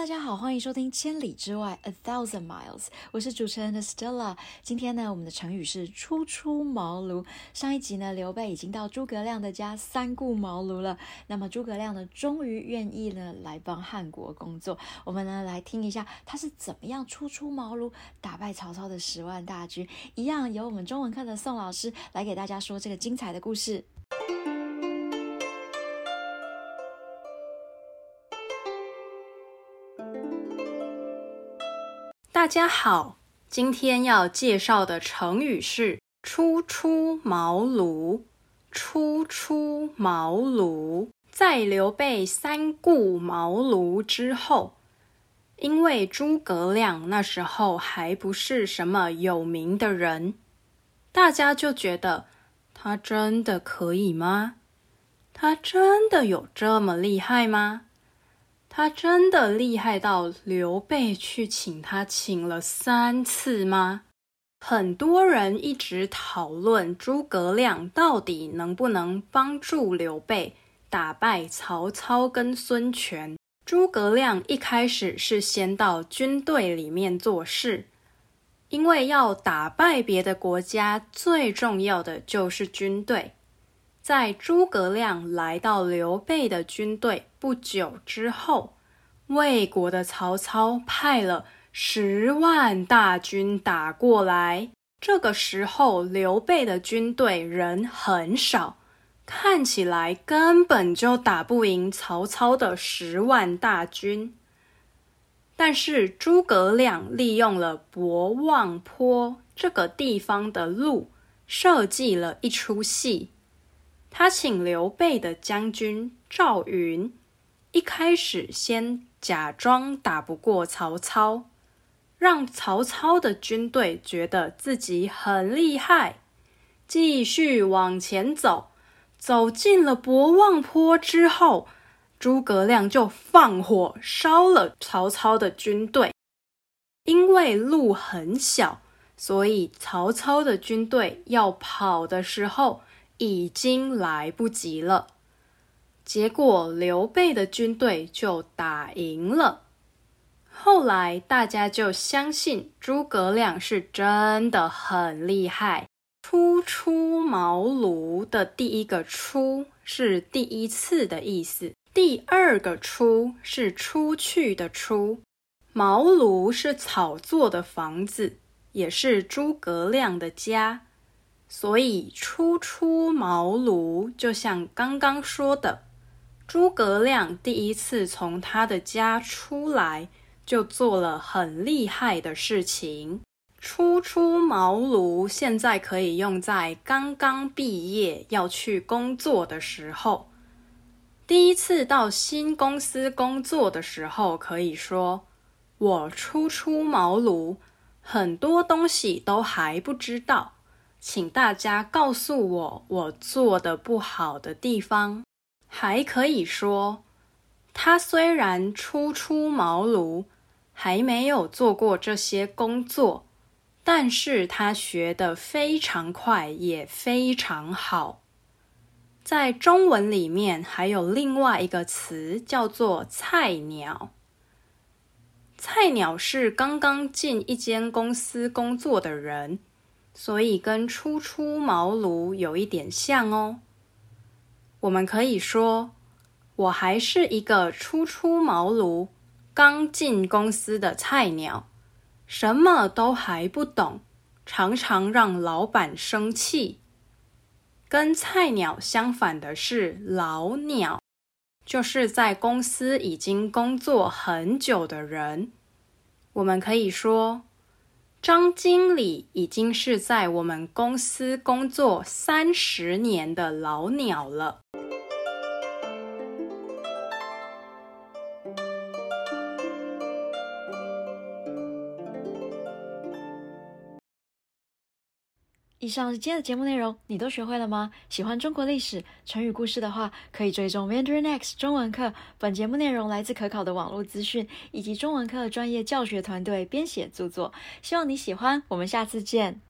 大家好，欢迎收听《千里之外》（A Thousand Miles），我是主持人的 Stella。今天呢，我们的成语是“初出茅庐”。上一集呢，刘备已经到诸葛亮的家三顾茅庐了。那么诸葛亮呢，终于愿意呢来帮汉国工作。我们呢来听一下他是怎么样初出茅庐，打败曹操的十万大军。一样由我们中文课的宋老师来给大家说这个精彩的故事。大家好，今天要介绍的成语是“初出茅庐”。初出茅庐，在刘备三顾茅庐之后，因为诸葛亮那时候还不是什么有名的人，大家就觉得他真的可以吗？他真的有这么厉害吗？他真的厉害到刘备去请他请了三次吗？很多人一直讨论诸葛亮到底能不能帮助刘备打败曹操跟孙权。诸葛亮一开始是先到军队里面做事，因为要打败别的国家，最重要的就是军队。在诸葛亮来到刘备的军队不久之后，魏国的曹操派了十万大军打过来。这个时候，刘备的军队人很少，看起来根本就打不赢曹操的十万大军。但是诸葛亮利用了博望坡这个地方的路，设计了一出戏。他请刘备的将军赵云，一开始先假装打不过曹操，让曹操的军队觉得自己很厉害，继续往前走。走进了博望坡之后，诸葛亮就放火烧了曹操的军队。因为路很小，所以曹操的军队要跑的时候。已经来不及了，结果刘备的军队就打赢了。后来大家就相信诸葛亮是真的很厉害。初出茅庐的第一个“出”是第一次的意思，第二个“出”是出去的“出”。茅庐是草做的房子，也是诸葛亮的家。所以，初出茅庐，就像刚刚说的，诸葛亮第一次从他的家出来，就做了很厉害的事情。初出茅庐，现在可以用在刚刚毕业要去工作的时候。第一次到新公司工作的时候，可以说我初出茅庐，很多东西都还不知道。请大家告诉我我做的不好的地方，还可以说，他虽然初出茅庐，还没有做过这些工作，但是他学得非常快，也非常好。在中文里面还有另外一个词叫做“菜鸟”，菜鸟是刚刚进一间公司工作的人。所以跟初出茅庐有一点像哦。我们可以说，我还是一个初出茅庐、刚进公司的菜鸟，什么都还不懂，常常让老板生气。跟菜鸟相反的是老鸟，就是在公司已经工作很久的人。我们可以说。张经理已经是在我们公司工作三十年的老鸟了。以上是今天的节目内容，你都学会了吗？喜欢中国历史、成语故事的话，可以追踪 Mandarin X 中文课。本节目内容来自可考的网络资讯以及中文课专业教学团队编写著作，希望你喜欢。我们下次见。